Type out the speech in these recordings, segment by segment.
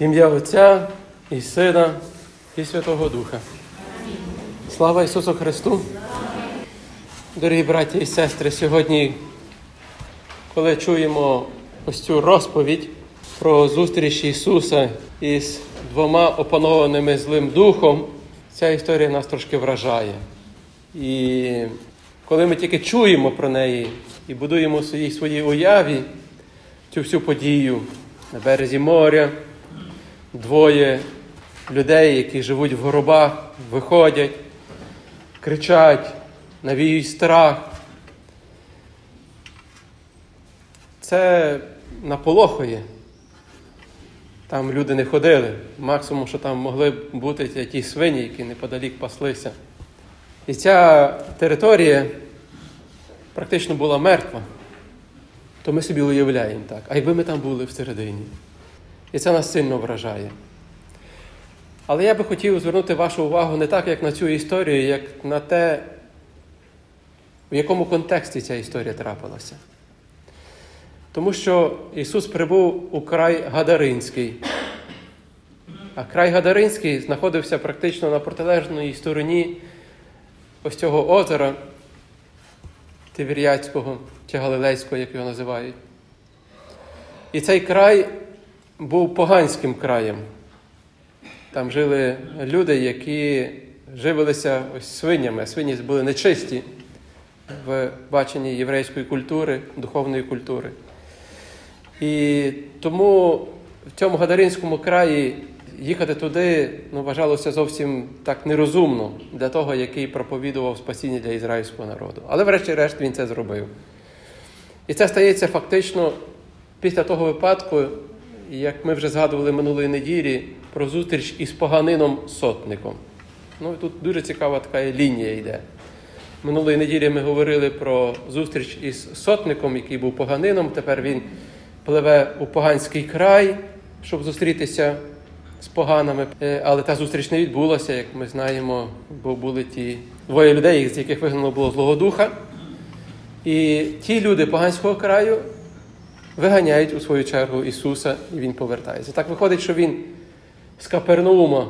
Ім'я Отця і Сина і Святого Духа. Слава Ісусу Христу! Дорогі браті і сестри, сьогодні, коли чуємо ось цю розповідь про зустріч Ісуса із двома опанованими злим духом, ця історія нас трошки вражає. І коли ми тільки чуємо про неї і будуємо своїй своїй уяві цю всю подію на березі моря, двоє людей, які живуть в гробах, виходять, кричать, навіюють страх. Це наполохує. Там люди не ходили. Максимум, що там могли бути ті свині, які неподалік паслися. І ця територія практично була мертва. То ми собі уявляємо так. А якби ми там були всередині. І це нас сильно вражає. Але я би хотів звернути вашу увагу не так, як на цю історію, як на те, в якому контексті ця історія трапилася. Тому що Ісус прибув у край Гадаринський. А край Гадаринський знаходився практично на протилежній стороні ось цього озера Тивір'яцького чи Галилейського, як його називають. І цей край був поганським краєм. Там жили люди, які живилися ось свинями. Свині були нечисті в баченні єврейської культури, духовної культури. І тому в цьому Гадаринському краї їхати туди ну, вважалося зовсім так нерозумно для того, який проповідував спасіння для ізраїльського народу. Але, врешті-решт, він це зробив. І це стається фактично після того випадку, як ми вже згадували минулої неділі, про зустріч із поганином сотником. Ну, Тут дуже цікава така лінія йде. Минулої неділі ми говорили про зустріч із сотником, який був поганином. Тепер він пливе у поганський край, щоб зустрітися з поганами. Але та зустріч не відбулася, як ми знаємо, бо були ті двоє людей, з яких вигнано було Злого Духа. І ті люди поганського краю виганяють у свою чергу Ісуса, і Він повертається. Так виходить, що Він з Капернаума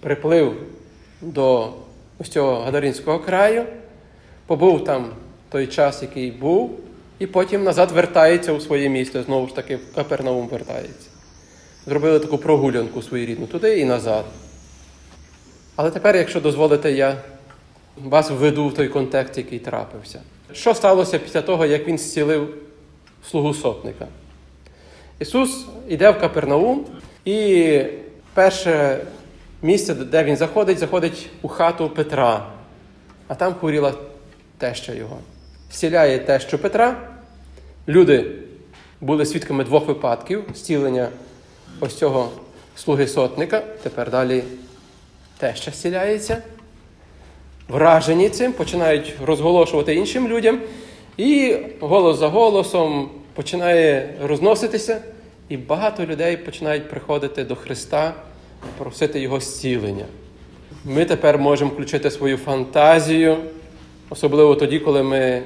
приплив до ось цього Гадаринського краю, побув там той час, який був, і потім назад вертається у своє місто, знову ж таки в Капернаум вертається. Зробили таку прогулянку своєрідну туди і назад. Але тепер, якщо дозволите, я вас введу в той контекст, який трапився. Що сталося після того, як він зцілив слугу сотника? Ісус йде в Капернаум, і перше місце, де він заходить, заходить у хату Петра, а там хворіла теща його. Вселяє тещу Петра. Люди були свідками двох випадків зцілення ось цього слуги сотника. Тепер далі теща зціляється. Вражені цим, починають розголошувати іншим людям, і голос за голосом починає розноситися, і багато людей починають приходити до Христа, просити Його зцілення. Ми тепер можемо включити свою фантазію, особливо тоді, коли ми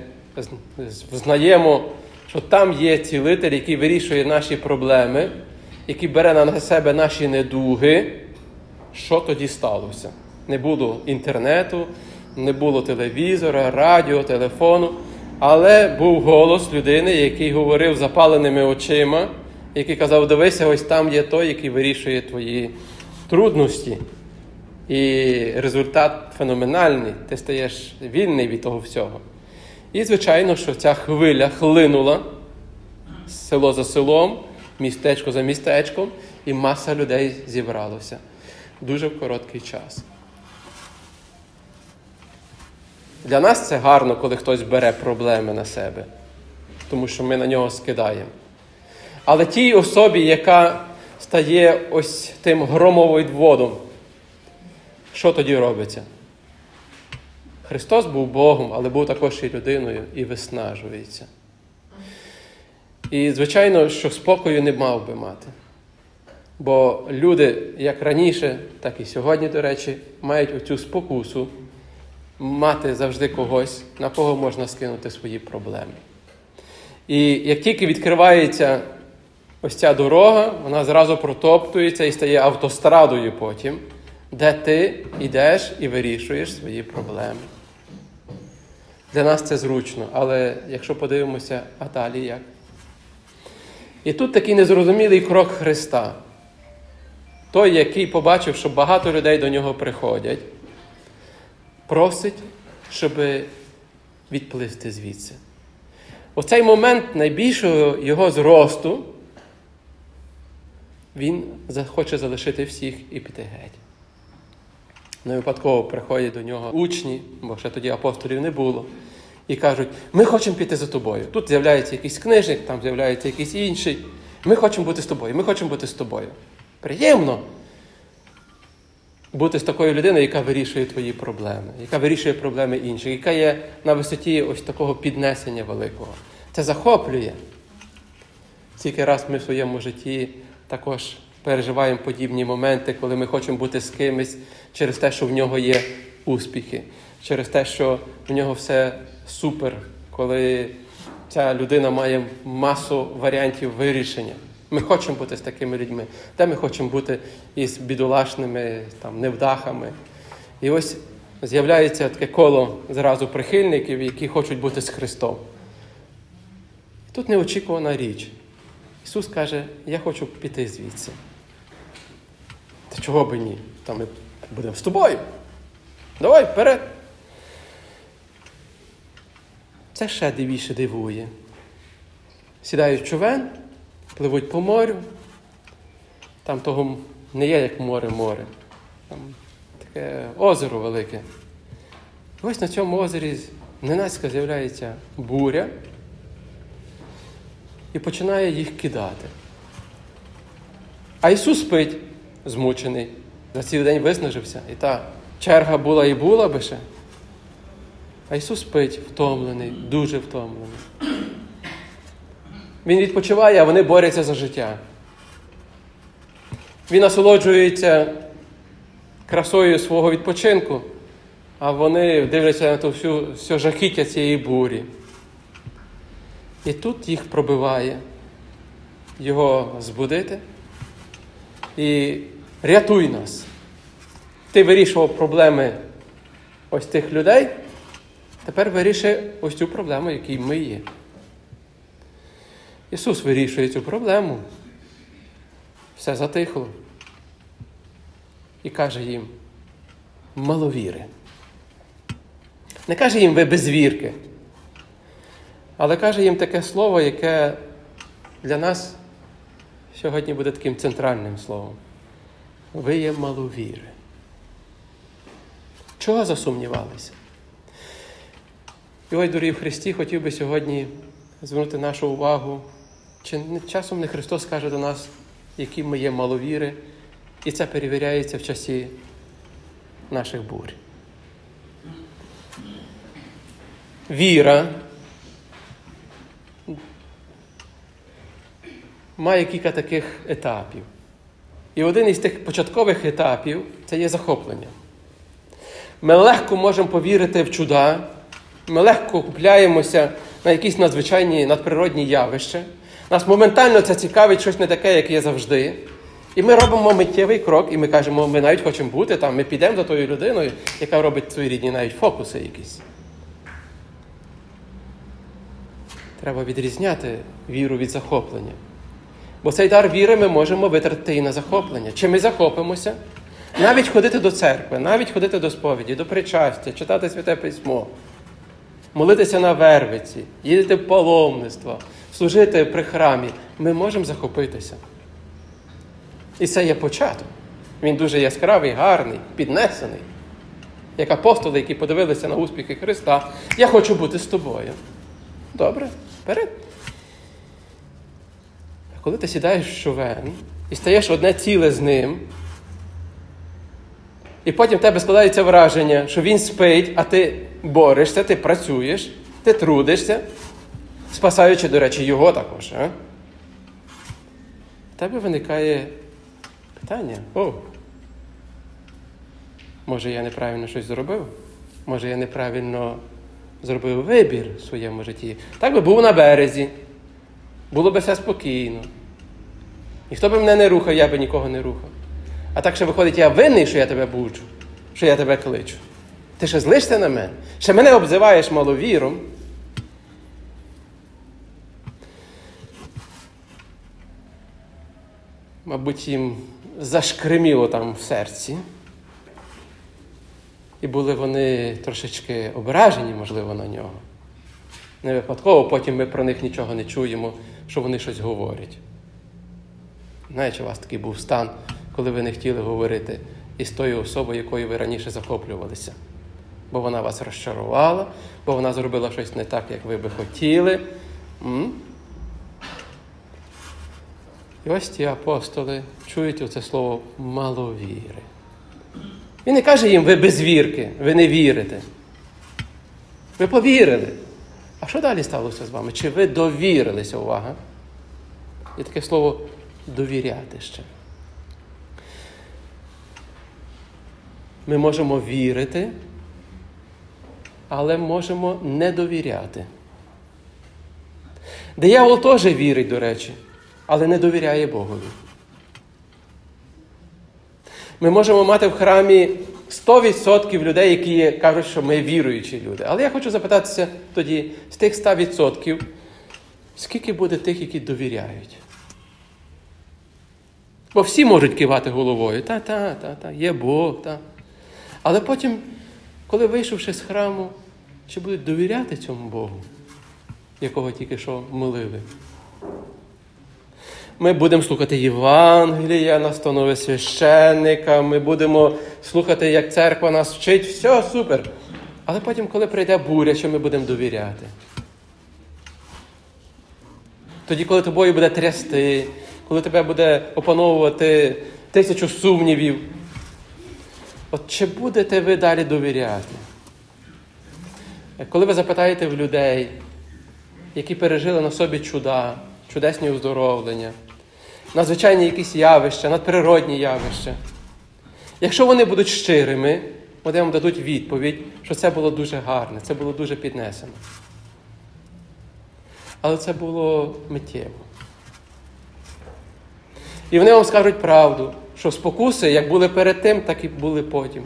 знаємо, що там є цілитель, який вирішує наші проблеми, який бере на себе наші недуги. Що тоді сталося? Не було інтернету, не було телевізора, радіо, телефону, але був голос людини, який говорив запаленими очима, який казав: Дивися, ось там є той, який вирішує твої трудності. І результат феноменальний, ти стаєш вільний від того всього. І, звичайно, що ця хвиля хлинула село за селом, містечко за містечком, і маса людей зібралося дуже в короткий час. Для нас це гарно, коли хтось бере проблеми на себе, тому що ми на нього скидаємо. Але тій особі, яка стає ось тим громоводом, що тоді робиться? Христос був Богом, але був також і людиною і виснажується. І, звичайно, що спокою не мав би мати. Бо люди, як раніше, так і сьогодні, до речі, мають оцю спокусу мати завжди когось, на кого можна скинути свої проблеми. І як тільки відкривається ось ця дорога, вона зразу протоптується і стає автострадою потім, де ти йдеш і вирішуєш свої проблеми. Для нас це зручно, але якщо подивимося, а далі як? І тут такий незрозумілий крок Христа. Той, який побачив, що багато людей до нього приходять, просить, щоб відпливти звідси. Оцей момент найбільшого його зросту, він захоче залишити всіх і піти геть. Не випадково приходять до нього учні, бо ще тоді апостолів не було, і кажуть: ми хочемо піти за тобою. Тут з'являється якийсь книжник, там з'являється якийсь інший. Ми хочемо бути з тобою, ми хочемо бути з тобою. Приємно бути з такою людиною, яка вирішує твої проблеми, яка вирішує проблеми інших, яка є на висоті ось такого піднесення великого. Це захоплює. Скільки раз ми в своєму житті також переживаємо подібні моменти, коли ми хочемо бути з кимось через те, що в нього є успіхи, через те, що в нього все супер, коли ця людина має масу варіантів вирішення. Ми хочемо бути з такими людьми, де ми хочемо бути із бідолашними там, невдахами. І ось з'являється таке коло зразу прихильників, які хочуть бути з Христом. Тут неочікувана річ. Ісус каже, я хочу піти звідси. Та чого би ні? Та ми будемо з тобою. Давай вперед. Це ще дивіше дивує. Сідають човен, пливуть по морю. Там того не є як море-море. Там таке озеро велике. Ось на цьому озері ненацька з'являється буря і починає їх кидати. А Ісус спить, змучений, за цілий день виснажився. І та черга була і була би ще. А Ісус спить, втомлений, дуже втомлений. Він відпочиває, а вони борються за життя. Він насолоджується красою свого відпочинку, а вони дивляться на ту всю, всю жахіття цієї бурі. І тут їх пробиває його збудити і рятуй нас. Ти вирішував проблеми ось тих людей, тепер вирішує ось цю проблему, якій ми є. Ісус вирішує цю проблему. Все затихло. І каже їм, маловіри. Не каже їм ви безвірки, але каже їм таке слово, яке для нас сьогодні буде таким центральним словом. Ви є маловіри. Чого засумнівалися? І ой, дорогі в Христі, хотів би сьогодні звернути нашу увагу, чи часом не Христос каже до нас, які ми є маловіри, і це перевіряється в часі наших бурь. Віра має кілька таких етапів. І один із тих початкових етапів це є захоплення. Ми легко можемо повірити в чуда, ми легко купляємося на якісь надзвичайні надприродні явища. Нас моментально це цікавить щось не таке, як є завжди. І ми робимо миттєвий крок, і ми кажемо, ми навіть хочемо бути там, ми підемо за тою людиною, яка робить свої рідні навіть фокуси якісь. Треба відрізняти віру від захоплення. Бо цей дар віри ми можемо витратити і на захоплення. Чи ми захопимося? Навіть ходити до церкви, навіть ходити до сповіді, до причастя, читати святе письмо, молитися на вервиці, їздити в паломництво, служити при храмі. Ми можемо захопитися. І це є початок. Він дуже яскравий, гарний, піднесений. Як апостоли, які подивилися на успіхи Христа, я хочу бути з тобою. Добре, вперед. А коли ти сідаєш в човен і стаєш одне ціле з ним, і потім в тебе складається враження, що він спить, а ти борешся, ти працюєш, ти трудишся, спасаючи, до речі, його також. А? В тебе виникає питання. О, може я неправильно щось зробив? Може я неправильно зробив вибір в своєму житті. Так би був на березі, було би все спокійно. Ніхто би мене не рухав, я би нікого не рухав. А так ще виходить, я винний, що я тебе буджу, що я тебе кличу. Ти ще злишся на мене? Ще мене обзиваєш маловіром. Мабуть, їм зашкриміло там в серці. І були вони трошечки ображені, можливо, на нього. Не випадково, потім ми про них нічого не чуємо, що вони щось говорять. Знаєте, у вас такий був стан, коли ви не хотіли говорити із тою особою, якою ви раніше захоплювалися. Бо вона вас розчарувала, бо вона зробила щось не так, як ви би хотіли. І ось ті апостоли чують оце слово маловіри. Він не каже їм, ви безвірки, ви не вірите. Ви повірили. А що далі сталося з вами? Чи ви довірилися, увага? Є таке слово довіряти ще. Ми можемо вірити, але можемо не довіряти. Диявол теж вірить, до речі, але не довіряє Богові. Ми можемо мати в храмі 100% людей, які кажуть, що ми віруючі люди. Але я хочу запитатися тоді, з тих 100%, скільки буде тих, які довіряють? Бо всі можуть кивати головою. Та-та, та-та, є Бог, та. Але потім, коли вийшовши з храму, чи будуть довіряти цьому Богу, якого тільки що молили? Ми будемо слухати Євангелія, настанови священника, ми будемо слухати, як церква нас вчить, все супер. Але потім, коли прийде буря, що ми будемо довіряти? Тоді, коли тобою буде трясти, коли тебе буде опановувати тисячу сумнівів, от чи будете ви далі довіряти? Коли ви запитаєте в людей, які пережили на собі чуда, чудесні оздоровлення, надзвичайні якісь явища, надприродні явища. Якщо вони будуть щирими, вони вам дадуть відповідь, що це було дуже гарне, це було дуже піднесено. Але це було миттєво. І вони вам скажуть правду, що спокуси, як були перед тим, так і були потім.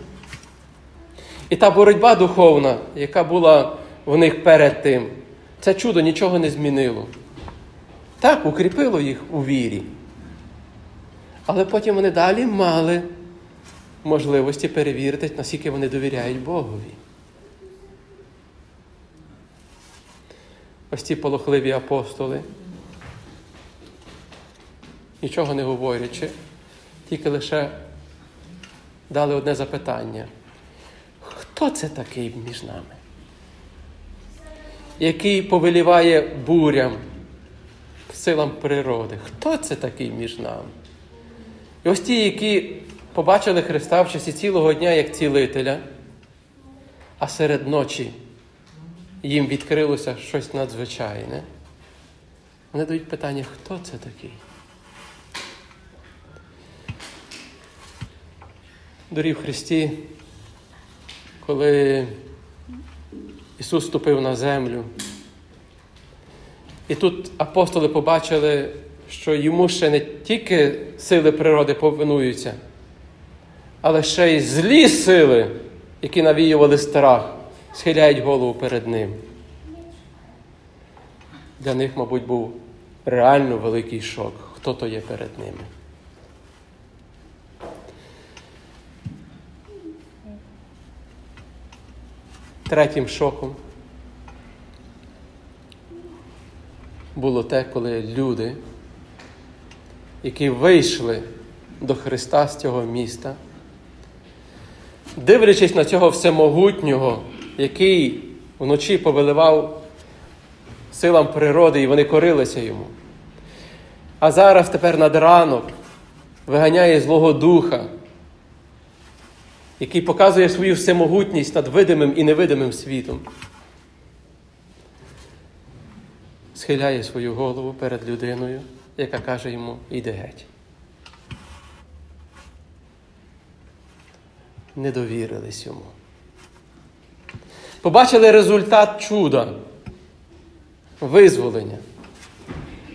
І та боротьба духовна, яка була в них перед тим, це чудо нічого не змінило. Так, укріпило їх у вірі. Але потім вони далі мали можливості перевірити, наскільки вони довіряють Богові. Ось ці полохливі апостоли, нічого не говорячи, тільки лише дали одне запитання. Хто це такий між нами? Який повеліває бурям, силам природи? Хто це такий між нами? І ось ті, які побачили Христа в часі цілого дня як цілителя, а серед ночі їм відкрилося щось надзвичайне. Вони дають питання, хто це такий? Дорі в Христі, коли Ісус ступив на землю, і тут апостоли побачили, що йому ще не тільки сили природи повинуються, але ще й злі сили, які навіювали страх, схиляють голову перед ним. Для них, мабуть, був реально великий шок, хто то є перед ними. Третім шоком було те, коли люди, які вийшли до Христа з цього міста, дивлячись на цього всемогутнього, який вночі повеливав силам природи, і вони корилися йому. А зараз тепер над ранок виганяє Злого Духа, який показує свою всемогутність над видимим і невидимим світом. Схиляє свою голову перед людиною, яка каже йому іди геть. Не довірились йому. Побачили результат чуда, визволення,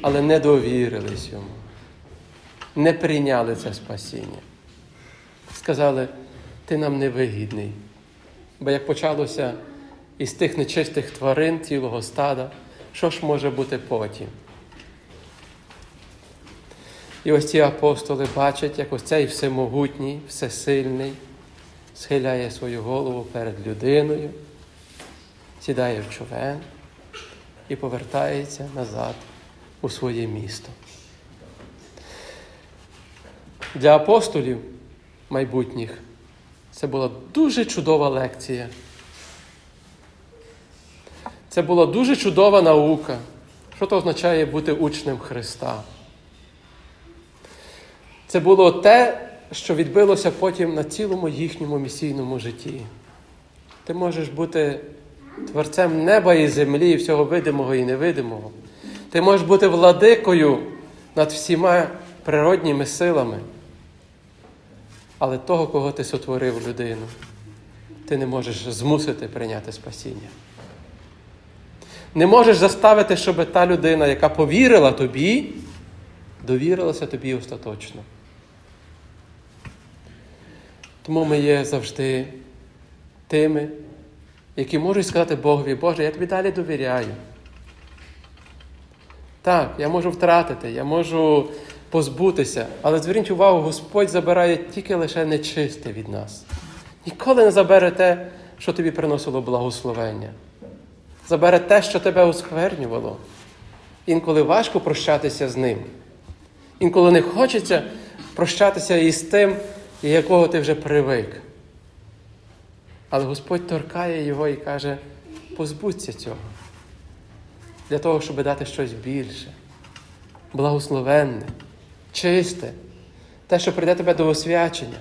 але не довірились йому. не прийняли це спасіння. Сказали, ти нам не вигідний. Бо як почалося із тих нечистих тварин цілого стада, що ж може бути потім? І ось ці апостоли бачать, як ось цей всемогутній, всесильний схиляє свою голову перед людиною, сідає в човен і повертається назад у своє місто. Для апостолів майбутніх це була дуже чудова лекція. Це була дуже чудова наука. Що то означає бути учнем Христа? Це було те, що відбилося потім на цілому їхньому місійному житті. Ти можеш бути творцем неба і землі, і всього видимого і невидимого. Ти можеш бути владикою над всіма природніми силами. Але того, кого ти сотворив людину, ти не можеш змусити прийняти спасіння. Не можеш заставити, щоб та людина, яка повірила тобі, довірилася тобі остаточно. Тому ми є завжди тими, які можуть сказати Богові, Боже, я тобі далі довіряю. Так, я можу втратити, я можу позбутися, але зверніть увагу, Господь забирає тільки лише нечисте від нас. Ніколи не забере те, що тобі приносило благословення. Забере те, що тебе осквернювало. Інколи важко прощатися з ним. Інколи не хочеться прощатися із тим, якого ти вже привик. Але Господь торкає його і каже: позбудься цього. Для того, щоб дати щось більше, благословенне, чисте, те, що прийде тебе до освячення.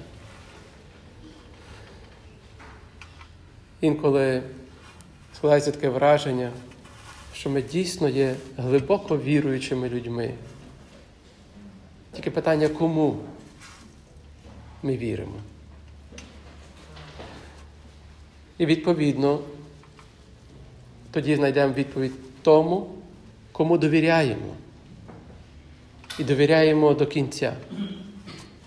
Інколи складається таке враження, що ми дійсно є глибоко віруючими людьми. Тільки питання, кому ми віримо. І відповідно, тоді знайдемо відповідь тому, кому довіряємо. І довіряємо до кінця.